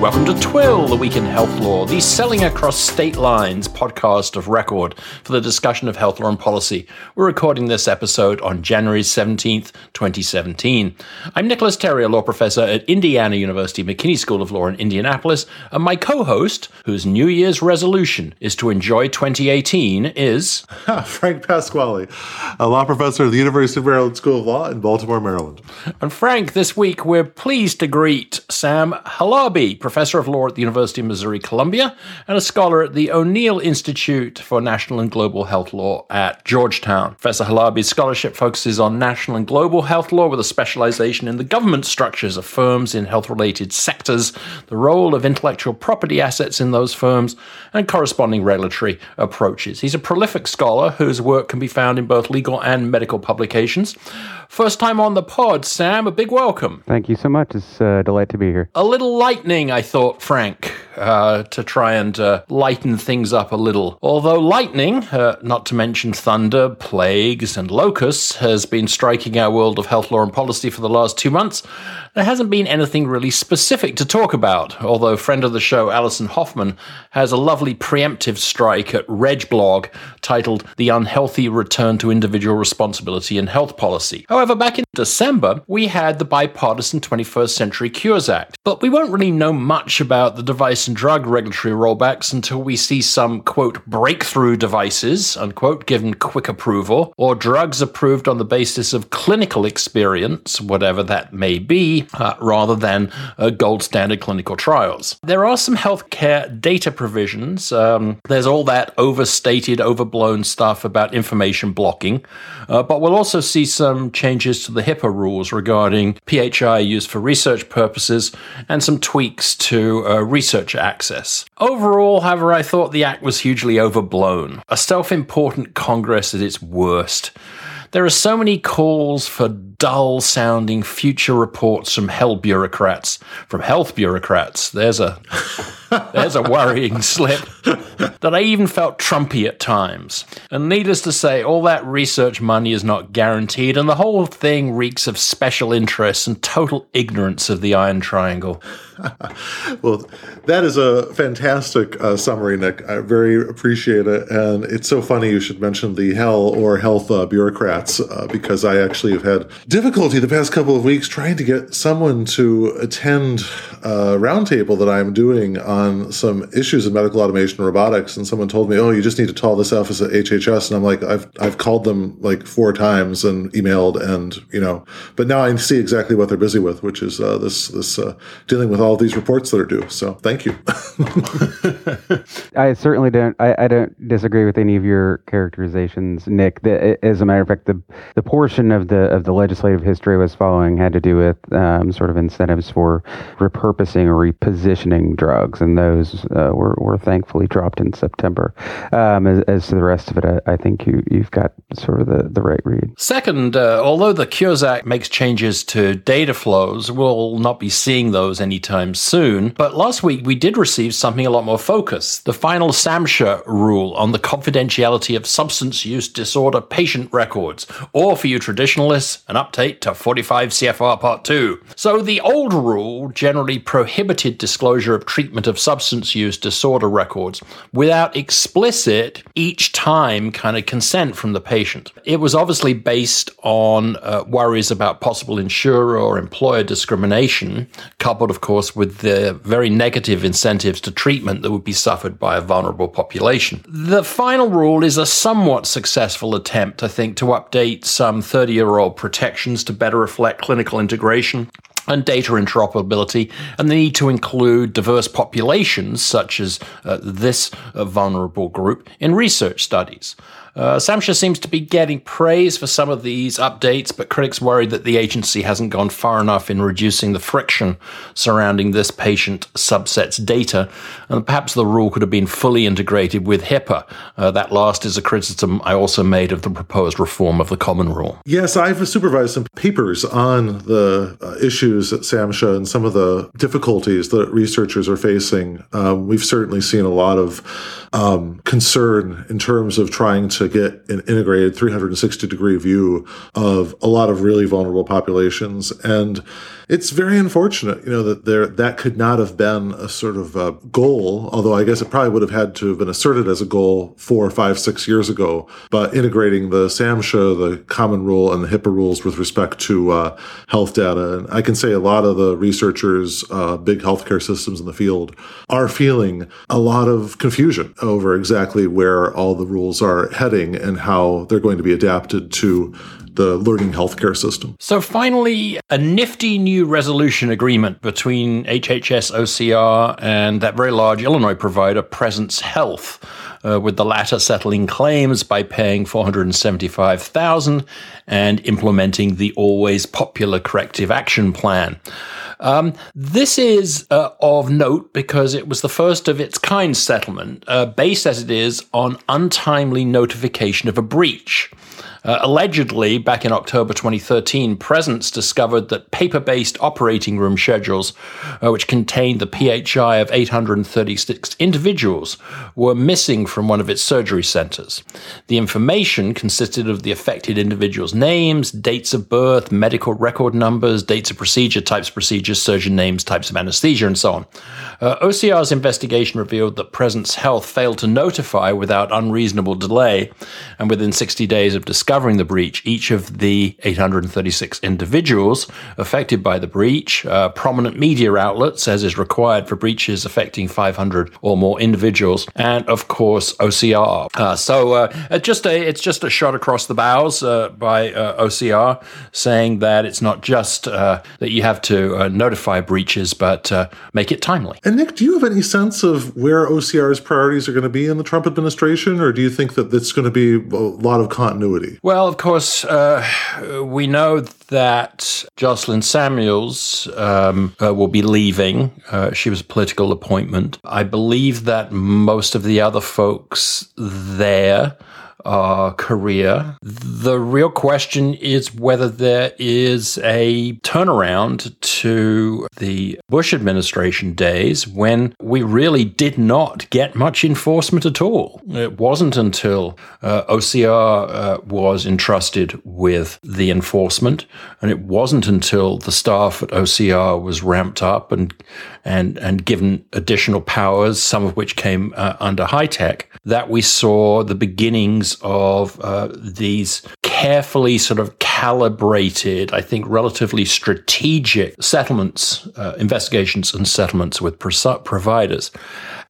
Welcome to Twill, the Week in Health Law, the Selling Across State Lines podcast of record for the discussion of health law and policy. We're recording this episode on January 17th, 2017. I'm Nicholas Terry, a law professor at Indiana University McKinney School of Law in Indianapolis, and my co host, whose New Year's resolution is to enjoy 2018, is Frank Pasquale, a law professor at the University of Maryland School of Law in Baltimore, Maryland. And Frank, this week we're pleased to greet Sam Halabi, professor of law at the University of Missouri Columbia and a scholar at the O'Neill Institute for National and Global Health Law at Georgetown. Professor Halabi's scholarship focuses on national and global health law with a specialization in the government structures of firms in health related sectors, the role of intellectual property assets in those firms, and corresponding regulatory approaches. He's a prolific scholar whose work can be found in both legal and medical publications. First time on the pod, Sam, a big welcome. Thank you so much. It's a delight to be here. A little lightning, I thought, Frank, uh, to try and uh, lighten things up a little. Although lightning, uh, not to mention thunder, plagues, and locusts, has been striking our world of health law and policy for the last two months, there hasn't been anything really specific to talk about. Although friend of the show, Allison Hoffman, has a lovely preemptive strike at RegBlog titled The Unhealthy Return to Individual Responsibility in Health Policy. However, back in December, we had the bipartisan 21st Century Cures Act, but we won't really know much about the device and drug regulatory rollbacks until we see some, quote, breakthrough devices, unquote, given quick approval, or drugs approved on the basis of clinical experience, whatever that may be, uh, rather than uh, gold standard clinical trials. There are some healthcare data provisions. Um, there's all that overstated, overblown stuff about information blocking, uh, but we'll also see some changes to the HIPAA rules regarding PHI used for research purposes and some tweaks to uh, access. Overall, however, I thought the act was hugely overblown, a self important Congress at its worst. There are so many calls for dull sounding future reports from health bureaucrats, from health bureaucrats. There's a there's a worrying slip that I even felt Trumpy at times. And needless to say, all that research money is not guaranteed, and the whole thing reeks of special interests and total ignorance of the Iron Triangle. well, that is a fantastic uh, summary, Nick. I very appreciate it. And it's so funny you should mention the hell or health uh, bureaucrats uh, because I actually have had difficulty the past couple of weeks trying to get someone to attend a roundtable that I'm doing on some issues in medical automation and robotics. And someone told me, oh, you just need to call this office at HHS. And I'm like, I've, I've called them like four times and emailed and, you know, but now I see exactly what they're busy with, which is uh, this, this uh, dealing with all these reports that are due. So thank you. I certainly don't. I, I, don't disagree with any of your characterizations, Nick. The, as a matter of fact, the the portion of the of the legislative history I was following had to do with um, sort of incentives for repurposing or repositioning drugs, and those uh, were were thankfully dropped in September. Um, as, as, to the rest of it, I, I, think you you've got sort of the the right read. Second, uh, although the Cures Act makes changes to data flows, we'll not be seeing those anytime soon. But last week we did receive something a lot more focused the final SAMHSA rule on the confidentiality of substance use disorder patient records, or for you traditionalists, an update to 45 CFR Part 2. So the old rule generally prohibited disclosure of treatment of substance use disorder records without explicit, each time kind of consent from the patient. It was obviously based on uh, worries about possible insurer or employer discrimination, coupled, of course, with the very negative incentives to treatment that would be suffered by a vulnerable population. The final rule is a somewhat successful attempt, I think, to update some 30 year old protections to better reflect clinical integration and data interoperability, and the need to include diverse populations, such as uh, this uh, vulnerable group, in research studies. Uh, SAMHSA seems to be getting praise for some of these updates, but critics worry that the agency hasn't gone far enough in reducing the friction surrounding this patient subset's data, and perhaps the rule could have been fully integrated with HIPAA. Uh, that last is a criticism I also made of the proposed reform of the Common Rule. Yes, I've supervised some papers on the uh, issues at SAMHSA and some of the difficulties that researchers are facing. Um, we've certainly seen a lot of um, concern in terms of trying to get an integrated 360 degree view of a lot of really vulnerable populations. And it's very unfortunate, you know, that there that could not have been a sort of a goal. Although I guess it probably would have had to have been asserted as a goal four, five, six years ago. But integrating the SAMHSA, the Common Rule, and the HIPAA rules with respect to uh, health data, and I can say a lot of the researchers, uh, big healthcare systems in the field, are feeling a lot of confusion over exactly where all the rules are heading and how they're going to be adapted to the learning healthcare system. So, finally, a nifty new resolution agreement between HHS OCR and that very large Illinois provider, Presence Health. Uh, with the latter settling claims by paying 475,000 and implementing the always popular corrective action plan. Um, this is uh, of note because it was the first of its kind settlement, uh, based as it is on untimely notification of a breach. Uh, allegedly, back in October 2013, Presence discovered that paper based operating room schedules, uh, which contained the PHI of 836 individuals, were missing from one of its surgery centers. The information consisted of the affected individuals' names, dates of birth, medical record numbers, dates of procedure, types of procedures, surgeon names, types of anesthesia, and so on. Uh, OCR's investigation revealed that Presence Health failed to notify without unreasonable delay, and within 60 days of discovering the breach, each of the 836 individuals affected by the breach, uh, prominent media outlets, as is required for breaches affecting 500 or more individuals, and of course OCR. Uh, so uh, just a, it's just a shot across the bows uh, by uh, OCR saying that it's not just uh, that you have to notify breaches, but make it timely. And Nick, do you have any sense of where OCR's priorities are going to be in the Trump administration, or do you think that it's going to be a lot of continuity? Well, of course, uh, we know that Jocelyn Samuels um, uh, will be leaving. Uh, she was a political appointment. I believe that most of the other folks there uh, Korea. The real question is whether there is a turnaround to the Bush administration days when we really did not get much enforcement at all. It wasn't until uh, OCR uh, was entrusted with the enforcement, and it wasn't until the staff at OCR was ramped up and and and given additional powers, some of which came uh, under tech, that we saw the beginnings of uh, these carefully sort of calibrated, I think, relatively strategic settlements, uh, investigations, and settlements with providers.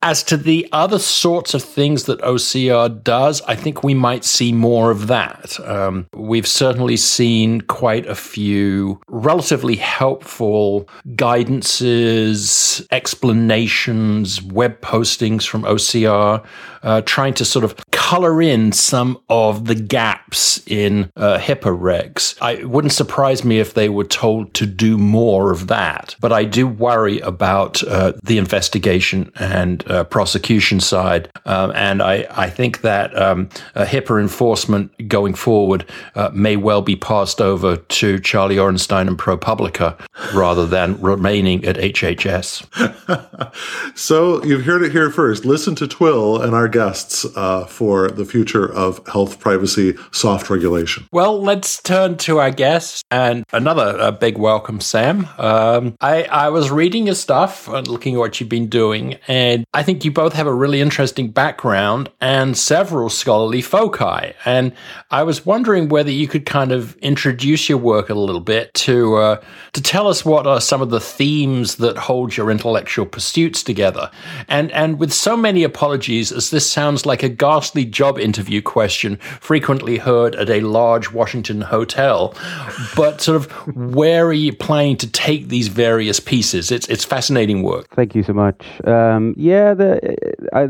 As to the other sorts of things that OCR does, I think we might see more of that. Um, we've certainly seen quite a few relatively helpful guidances, explanations, web postings from OCR, uh, trying to sort of color in some of the gaps in uh, HIPAA regs. I, it wouldn't surprise me if they were told to do more of that, but I do worry about uh, the investigation and uh, prosecution side. Um, and I, I think that um, HIPAA enforcement going forward uh, may well be passed over to Charlie Ornstein and ProPublica rather than remaining at HHS. so you've heard it here first. Listen to Twill and our guests uh, for the future of health privacy soft regulation. Well, let's turn to our guests and another uh, big welcome, Sam. Um, I, I was reading your stuff and looking at what you've been doing, and I think you both have a really interesting background and several scholarly foci. And I was wondering whether you could kind of introduce your work a little bit to uh, to tell us what are some of the themes that hold your intellectual pursuits together. And and with so many apologies, as this sounds like a ghastly job interview question frequently heard at a large Washington hotel, but sort of where are you planning to take these various pieces? It's it's fascinating work. Thank you so much. Um, yeah yeah, the I,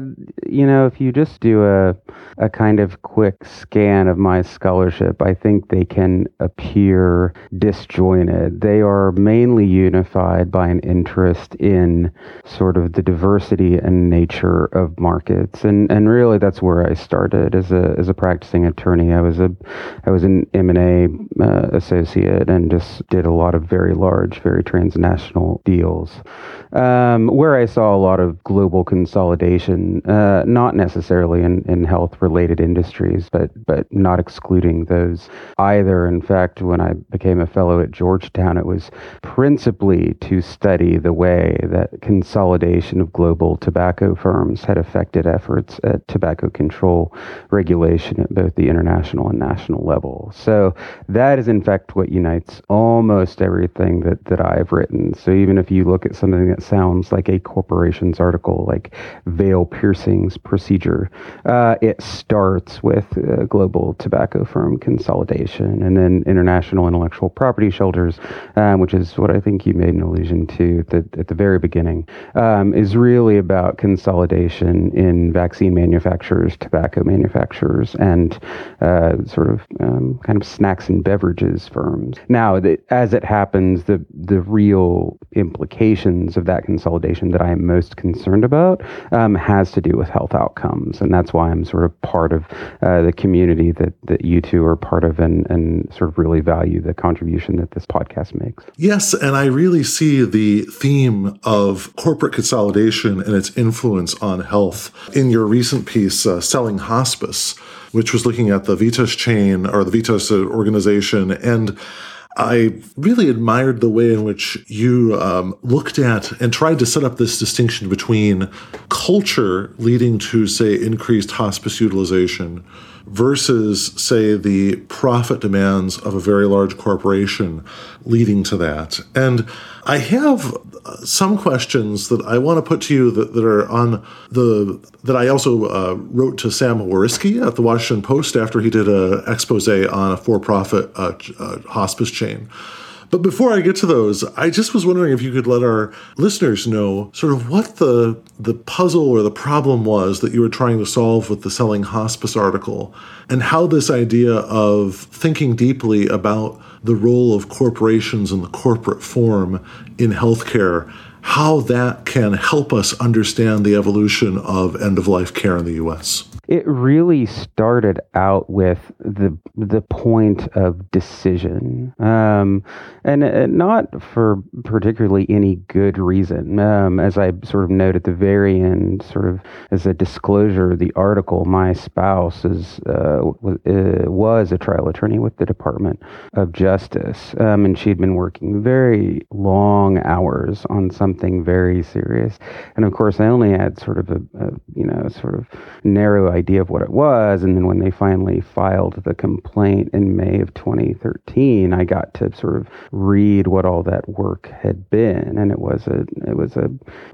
you know, if you just do a a kind of quick scan of my scholarship, I think they can appear disjointed. They are mainly unified by an interest in sort of the diversity and nature of markets, and and really that's where I started as a as a practicing attorney. I was a I was an M and A uh, associate and just did a lot of very large, very transnational deals, um, where I saw a lot of global consolidation, uh, not necessarily in, in health related industries, but, but not excluding those either. In fact, when I became a fellow at Georgetown, it was principally to study the way that consolidation of global tobacco firms had affected efforts at tobacco control regulation at both the international and national level. So that is, in fact, what unites almost everything that, that I've written. So even if you look at something that sounds like a corporation's article, like veil piercings procedure, uh, it starts with uh, global tobacco firm consolidation and then international intellectual property shelters, um, which is what I think you made an allusion to at the, at the very beginning, um, is really about consolidation in vaccine manufacturers, tobacco manufacturers, and uh, sort of um, kind of snacks and beverages firms. Now, the, as it happens, the the real implications of that consolidation that I am most concerned about um, has to do with health outcomes, and that's why I'm sort of part of uh, the community that that you two are part of, and and sort of really value the contribution that this podcast makes. Yes, and I really see the theme of corporate consolidation and its influence on health in your recent piece, uh, Selling Hospice, which was looking at the Vitas chain or the Vitas organization and I really admired the way in which you um, looked at and tried to set up this distinction between culture leading to, say, increased hospice utilization versus, say, the profit demands of a very large corporation leading to that. And I have some questions that I want to put to you that, that are on the that I also uh, wrote to Sam Whoriskey at the Washington Post after he did an expose on a for-profit uh, uh, hospice chain. But before I get to those, I just was wondering if you could let our listeners know sort of what the the puzzle or the problem was that you were trying to solve with the selling hospice article and how this idea of thinking deeply about the role of corporations and the corporate form in healthcare how that can help us understand the evolution of end of life care in the US. It really started out with the the point of decision, um, and not for particularly any good reason. Um, as I sort of note at the very end, sort of as a disclosure, the article, my spouse is uh, was, uh, was, a trial attorney with the Department of Justice, um, and she'd been working very long hours on something very serious. And of course, I only had sort of a, a you know sort of narrow idea of what it was. And then when they finally filed the complaint in May of 2013, I got to sort of read what all that work had been, and it was a it was a,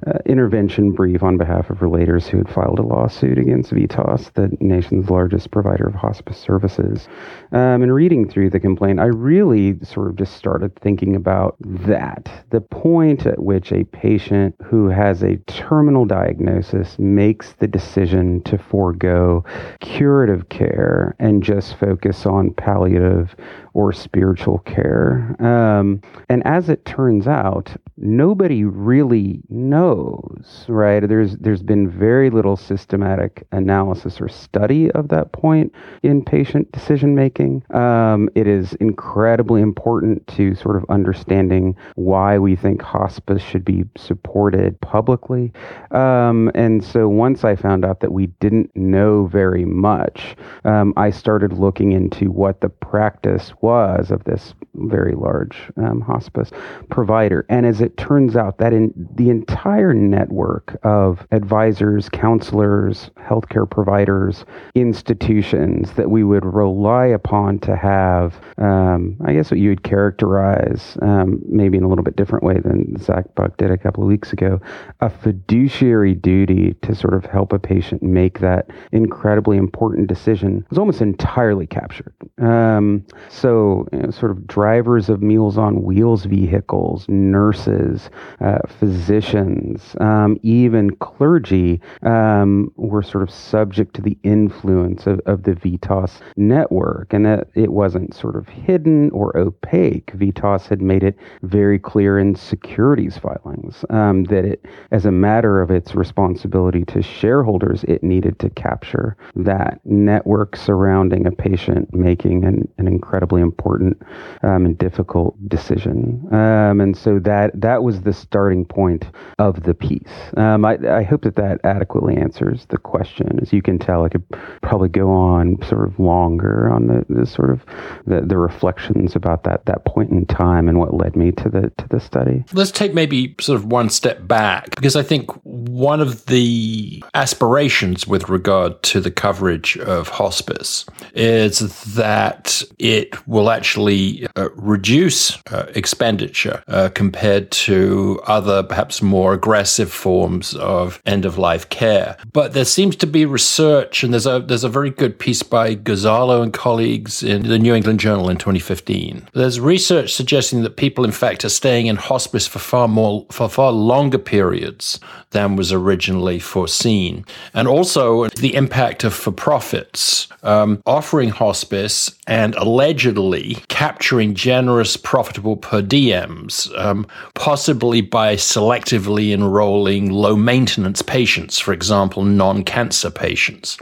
a intervention brief on behalf of relators who had filed a lawsuit against Vitas, the nation's largest provider of hospice services. Um, and reading through the complaint, I really sort of just started thinking about that the point at which a patient who has a terminal diagnosis makes the decision to forego curative care and just focus on palliative or spiritual care. Um, and as it turns out, nobody really knows, right? There's there's been very little systematic analysis or study of that point in patient decision making. Um, it is incredibly important to sort of understanding why we think hospice should be supported publicly. Um, and so once I found out that we didn't know very much, um, I started looking into what the practice was of this very large um, hospice provider. And as it turns out, that in the entire network of advisors, counselors, healthcare providers, institutions that we would rely upon to have, um, I guess, what you would characterize, um, maybe in a little bit different way than Isaac Buck did a couple of weeks ago, a fiduciary duty to sort of help a patient make that incredibly important decision was almost entirely captured. Um, so, you know, sort of drivers of Meals on Wheels vehicles, nurses, uh, physicians, um, even clergy um, were sort of subject to the influence of, of the Vitas network. And that it wasn't sort of hidden or opaque. Vitas had made it very clear in securities filings filings. Um, that it, as a matter of its responsibility to shareholders, it needed to capture that network surrounding a patient making an, an incredibly important um, and difficult decision. Um, and so that that was the starting point of the piece. Um, I, I hope that that adequately answers the question. As you can tell, I could probably go on sort of longer on the, the sort of the, the reflections about that that point in time and what led me to the to the study. Let's take maybe sort of one step back because I think one of the aspirations with regard to the coverage of hospice is that it will actually uh, reduce uh, expenditure uh, compared to other perhaps more aggressive forms of end of life care. But there seems to be research, and there's a there's a very good piece by Gozalo and colleagues in the New England Journal in 2015. There's research suggesting that people, in fact, are staying in hospice for far more for far longer periods than was originally foreseen, and also the impact of for profits um, offering hospice and allegedly capturing generous, profitable per diems, um, possibly by selectively enrolling low maintenance patients, for example, non cancer patients.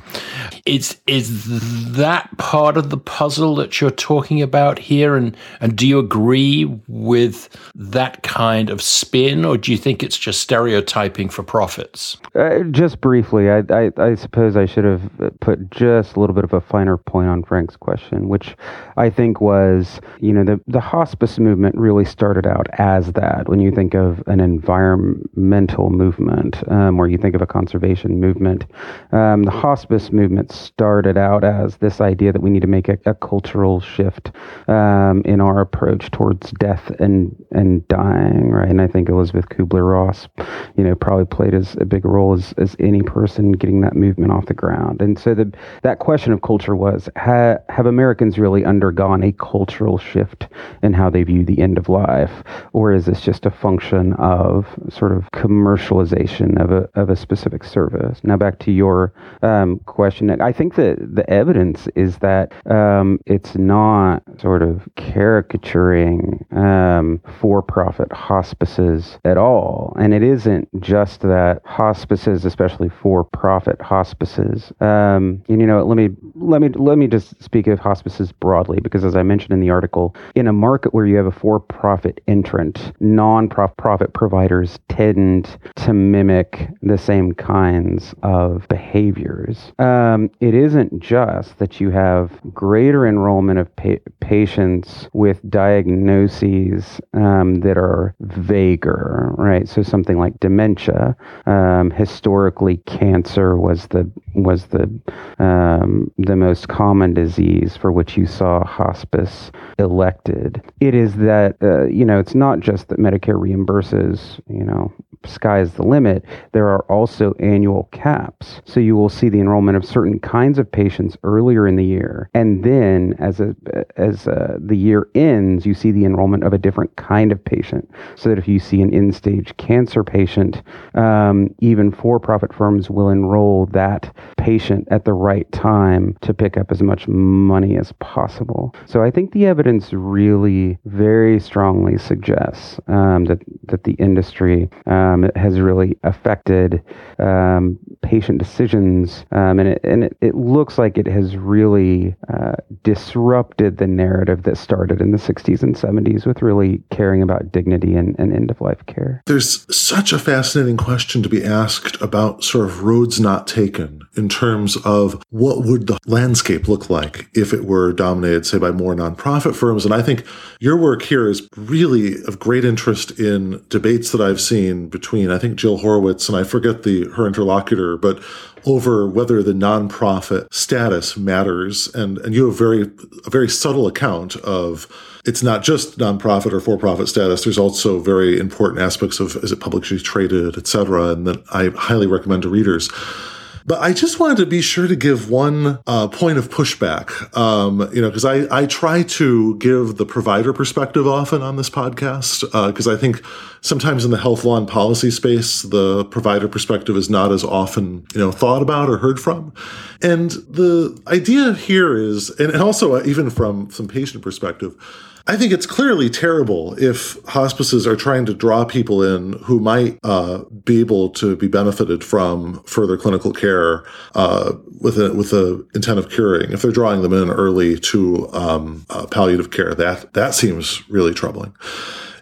Is, is that part of the puzzle that you're talking about here? And, and do you agree with that kind of spin, or do you think it's just stereotyping for profits? Uh, just briefly, I, I, I suppose I should have put just a little bit of a finer point on Frank's question, which I think was, you know, the, the hospice movement really started out as that. When you think of an environmental movement, um, or you think of a conservation movement, um, the hospice movement started out as this idea that we need to make a, a cultural shift um, in our approach towards death and and dying, right? And I think Elisabeth Kubler Ross, you know, probably played as a big role as, as any person getting that movement off the ground. And so the that question of culture was ha, have Americans really undergone a cultural shift in how they view the end of life, or is this just a function of sort of commercialization of a of a specific service? Now back to your um, question, I think that the evidence is that um, it's not sort of caricaturing um, for-profit hospices at all, and it isn't just that hospices, especially for-profit hospices. Um, and you know, let me let me let me just speak of hospices broadly, because as I mentioned in the article, in a market where you have a for-profit entrant, non-profit providers tend to mimic the same kinds of behaviors. Um, it isn't just that you have greater enrollment of pa- patients with diagnoses um, that are vaguer, right? So something like dementia. Um, historically, cancer was the was the um, the most common disease for which you saw hospice elected. It is that uh, you know it's not just that Medicare reimburses you know sky is the limit, there are also annual caps. So you will see the enrollment of certain kinds of patients earlier in the year, and then as a, as a, the year ends, you see the enrollment of a different kind of patient. So that if you see an end-stage cancer patient, um, even for-profit firms will enroll that patient at the right time to pick up as much money as possible. So I think the evidence really very strongly suggests um, that that the industry. Um, has really affected um, patient decisions, um, and, it, and it, it, looks like it has really uh, disrupted the narrative that started in the 60s and 70s with really caring about dignity and, and end of life care. There's such a fascinating question to be asked about sort of roads not taken in terms of what would the landscape look like if it were dominated, say, by more nonprofit firms. And I think your work here is really of great interest in debates that I've seen between, I think, Jill Horwitz and I forget the her interlocutor, but over whether the nonprofit status matters. And, and you have very, a very subtle account of it's not just nonprofit or for-profit status. There's also very important aspects of is it publicly traded, et cetera, and that I highly recommend to readers. But I just wanted to be sure to give one uh, point of pushback, um, you know, because I, I try to give the provider perspective often on this podcast, because uh, I think sometimes in the health law and policy space, the provider perspective is not as often, you know, thought about or heard from. And the idea here is, and also even from some patient perspective, I think it's clearly terrible if hospices are trying to draw people in who might uh, be able to be benefited from further clinical care uh, with a, with the intent of curing. If they're drawing them in early to um, uh, palliative care, that that seems really troubling.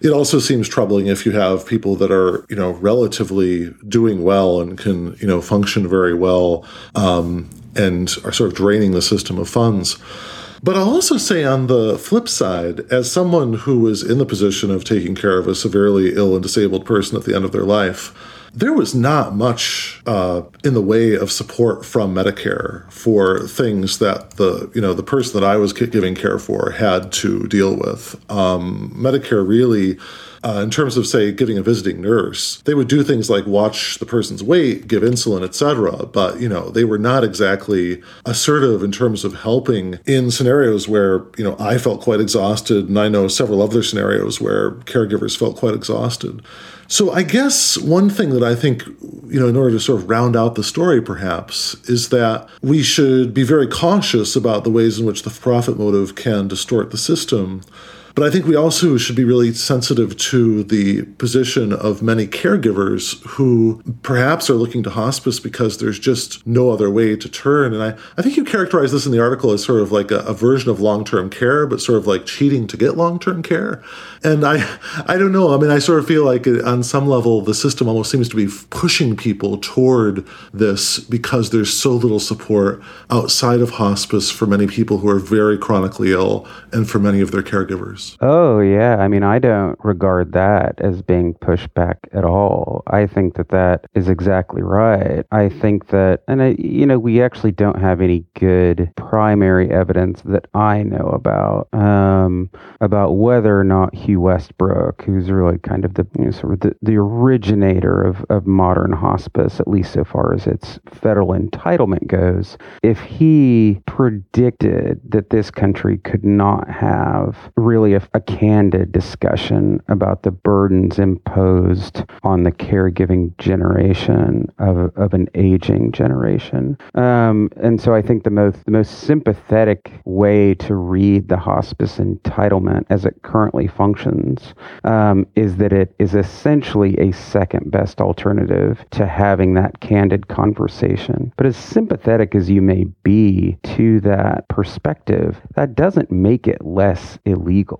It also seems troubling if you have people that are, you know, relatively doing well and can, you know, function very well um, and are sort of draining the system of funds. But I'll also say on the flip side, as someone who was in the position of taking care of a severely ill and disabled person at the end of their life, there was not much uh, in the way of support from Medicare for things that the you know the person that I was giving care for had to deal with. Um, Medicare really. Uh, in terms of say getting a visiting nurse they would do things like watch the person's weight give insulin etc but you know they were not exactly assertive in terms of helping in scenarios where you know i felt quite exhausted and i know several other scenarios where caregivers felt quite exhausted so I guess one thing that I think, you know, in order to sort of round out the story, perhaps, is that we should be very cautious about the ways in which the profit motive can distort the system. But I think we also should be really sensitive to the position of many caregivers who perhaps are looking to hospice because there's just no other way to turn. And I, I think you characterize this in the article as sort of like a, a version of long term care, but sort of like cheating to get long term care. And I, I don't know. I mean, I sort of feel like on some level, the system almost seems to be pushing people toward this because there's so little support outside of hospice for many people who are very chronically ill and for many of their caregivers. Oh, yeah. I mean, I don't regard that as being pushed back at all. I think that that is exactly right. I think that, and I, you know, we actually don't have any good primary evidence that I know about um, about whether or not Hugh Westbrook, who's really kind of the you know, sort of the, the originator of, of modern hospice, at least so far as its federal entitlement goes, if he predicted that this country could not have really a, a candid discussion about the burdens imposed on the caregiving generation of, of an aging generation. Um, and so I think the most the most sympathetic way to read the hospice entitlement as it currently functions um, is that it is essentially a second best alternative to having that candid conversation. But as sympathetic as you may be to that perspective, that doesn't make it less illegal.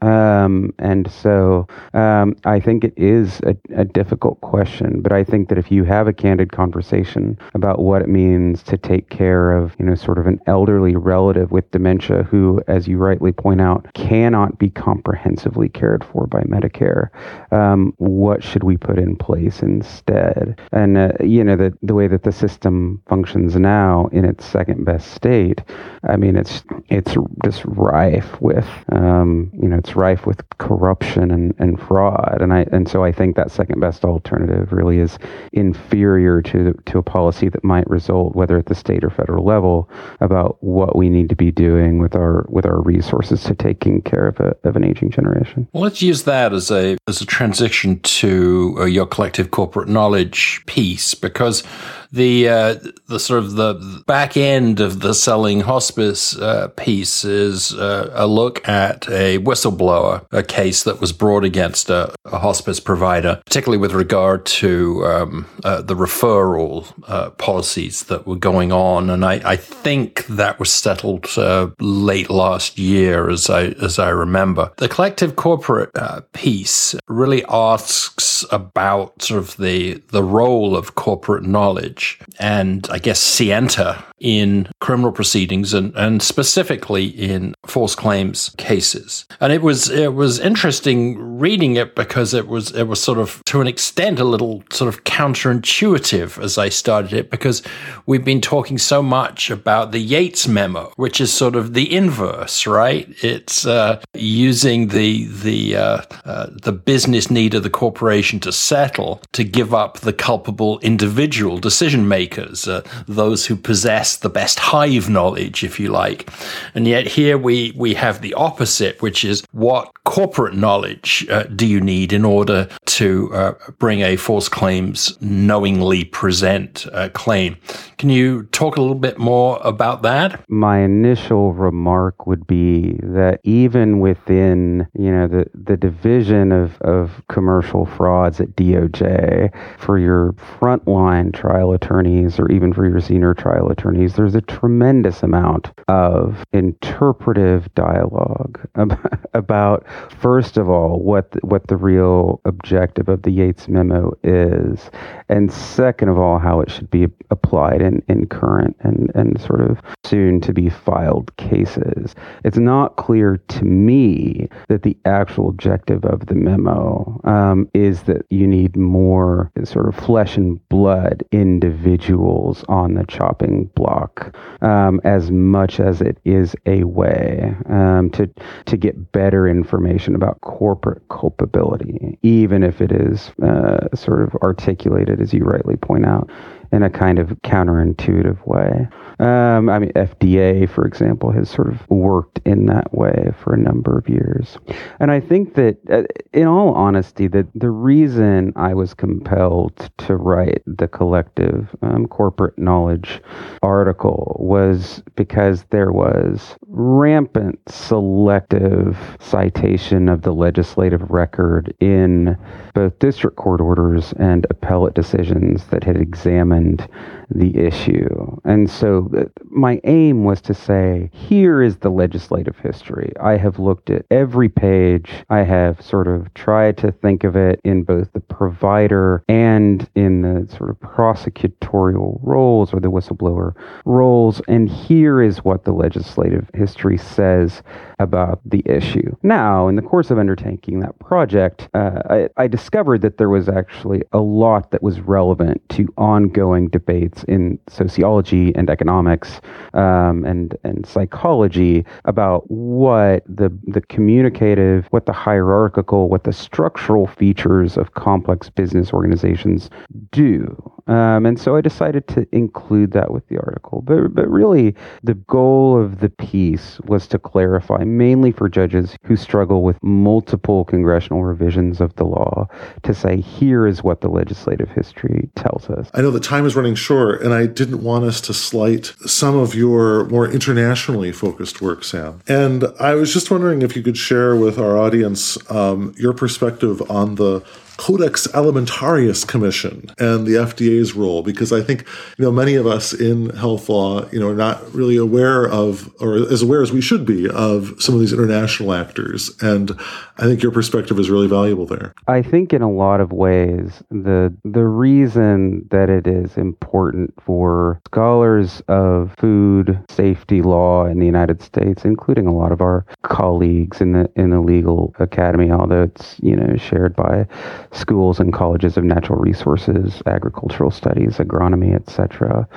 Um, and so um, I think it is a, a, difficult question, but I think that if you have a candid conversation about what it means to take care of, you know, sort of an elderly relative with dementia who, as you rightly point out, cannot be comprehensively cared for by Medicare, um, what should we put in place instead? And, uh, you know, the, the way that the system functions now in its second best state, I mean, it's, it's just rife with, um, you know, it's rife with corruption and, and fraud. And I and so I think that second best alternative really is inferior to to a policy that might result, whether at the state or federal level, about what we need to be doing with our with our resources to taking care of a, of an aging generation. Well, let's use that as a as a transition to uh, your collective corporate knowledge piece because the uh, the sort of the back end of the selling hospice uh, piece is uh, a look at a whistleblower, a case that was brought against a, a hospice provider, particularly with regard to um, uh, the referral uh, policies that were going on, and I, I think that was settled uh, late last year, as I as I remember. The collective corporate piece really asks about sort of the the role of corporate knowledge and I guess scienter in criminal proceedings and, and specifically in false claims cases. And it was it was interesting reading it because it was it was sort of to an extent a little sort of counterintuitive as I started it because we've been talking so much about the Yates memo, which is sort of the inverse, right? It's uh, using the the uh, uh, the business need of the corporation to settle to give up the culpable individual decision makers, uh, those who possess the best hive knowledge, if you like. And yet here we, we have the opposite, which is what corporate knowledge uh, do you need in order to uh, bring a false claims knowingly present uh, claim? Can you talk a little bit more about that? My initial remark would be that even within, you know, the, the division of, of commercial frauds at DOJ, for your frontline trial attorneys or even for your senior trial attorneys, there's a tremendous amount of interpretive dialogue about, first of all, what the, what the real objective of the Yates memo is, and second of all, how it should be applied in, in current and, and sort of soon to be filed cases. It's not clear to me that the actual objective of the memo um, is that you need more sort of flesh and blood individuals on the chopping block um, as much as it is a way um, to to get better information about corporate culpability, even if it is uh, sort of articulated, as you rightly point out, in a kind of counterintuitive way. Um, I mean, FDA, for example, has sort of worked in that way for a number of years. And I think that, uh, in all honesty, that the reason I was compelled to write the collective um, corporate knowledge article was because there was rampant selective citation of the legislative record in both district court orders and appellate decisions that had examined and the issue. And so my aim was to say, here is the legislative history. I have looked at every page. I have sort of tried to think of it in both the provider and in the sort of prosecutorial roles or the whistleblower roles. And here is what the legislative history says about the issue. Now, in the course of undertaking that project, uh, I, I discovered that there was actually a lot that was relevant to ongoing debates in sociology and economics um, and and psychology about what the the communicative, what the hierarchical, what the structural features of complex business organizations do. Um, and so I decided to include that with the article. But, but really, the goal of the piece was to clarify, mainly for judges who struggle with multiple congressional revisions of the law, to say, here is what the legislative history tells us. I know the time is running short, and I didn't want us to slight some of your more internationally focused work, Sam. And I was just wondering if you could share with our audience um, your perspective on the Codex Alimentarius Commission and the FDA's role, because I think you know many of us in health law, you know, are not really aware of, or as aware as we should be, of some of these international actors, and I think your perspective is really valuable there. I think in a lot of ways, the the reason that it is important for scholars of food safety law in the United States, including a lot of our colleagues in the in the legal academy, although it's you know shared by schools and colleges of natural resources, agricultural studies, agronomy, etc.,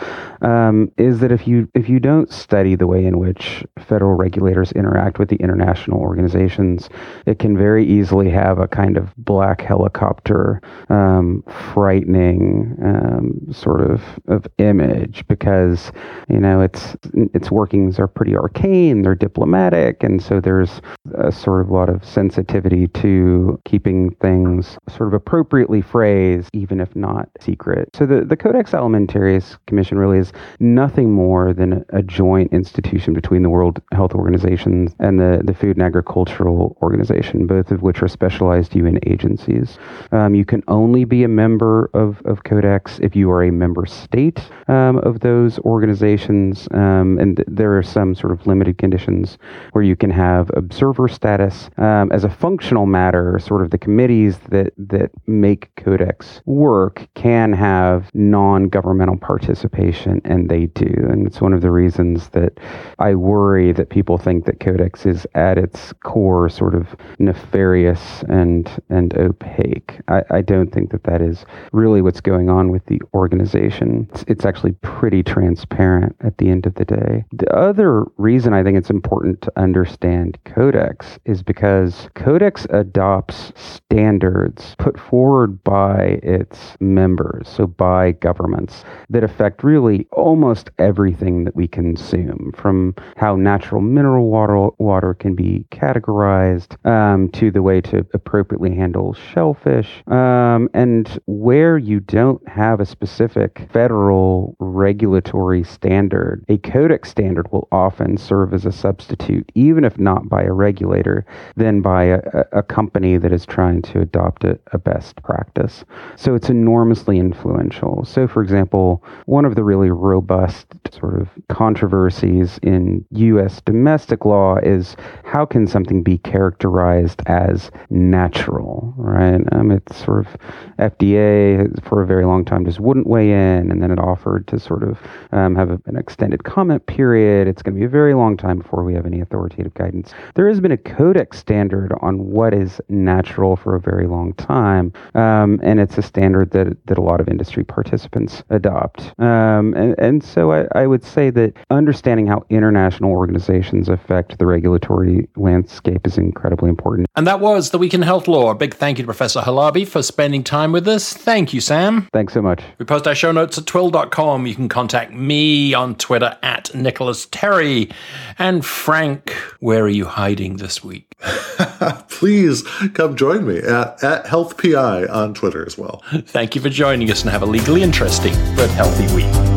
um, is that if you if you don't study the way in which federal regulators interact with the international organizations, it can very easily have a kind of black helicopter, um, frightening um, sort of of image because you know its its workings are pretty arcane, they're diplomatic, and so there's a sort of lot of sensitivity to keeping things sort of appropriately phrased, even if not secret. So the, the Codex Alimentarius Commission really is nothing more than a, joint institution between the World Health Organization and the, the Food and Agricultural Organization, both of which are specialized UN agencies. Um, you can only be a member of, of Codex if you are a member state um, of those organizations, um, and th- there are some sort of limited conditions where you can have observer status. Um, as a functional matter, sort of the committees that that make Codex work can have non governmental participation, and they do. And it's one of the reasons that I worry that people think that Codex is at its core sort of nefarious and, and opaque. I, I don't think that that is really what's going on with the organization. It's, it's actually pretty transparent at the end of the day. The other reason I think it's important to understand Codex is because Codex adopts standards put forward by its members, so by governments, that affect really almost everything that we consume, from how natural mineral water, water can be categorized um, to the way to appropriately handle shellfish, um, and where you don't have a specific federal regulatory standard, a codex standard will often serve as a substitute, even if not by a regulator, then by a, a company that is trying to adopt a, a best practice. So it's enormously influential. So, for example, one of the really robust sort of controversies in U.S. domestic law is how can something be characterized as natural, right? Um, it's sort of FDA for a very long time just wouldn't weigh in, and then it offered to sort of um, have an extended comment period. It's going to be a very long time before we have any authoritative guidance. There has been a codex standard on what is natural for a very long time, um, and it's a standard that that a lot of industry participants adopt. Um, and, and so I, I would say that understanding how international organizations affect the regulatory landscape is incredibly important. And that was the Week in Health Law. A big thank you to Professor Halabi for spending time with us. Thank you, Sam. Thanks so much. We post our show notes at twihl.com. You can contact me on Twitter at Nicholas Terry. And Frank, where are you hiding this week? Please come join me at, at HealthPI on Twitter as well. Thank you for joining us and have a legally interesting but healthy week.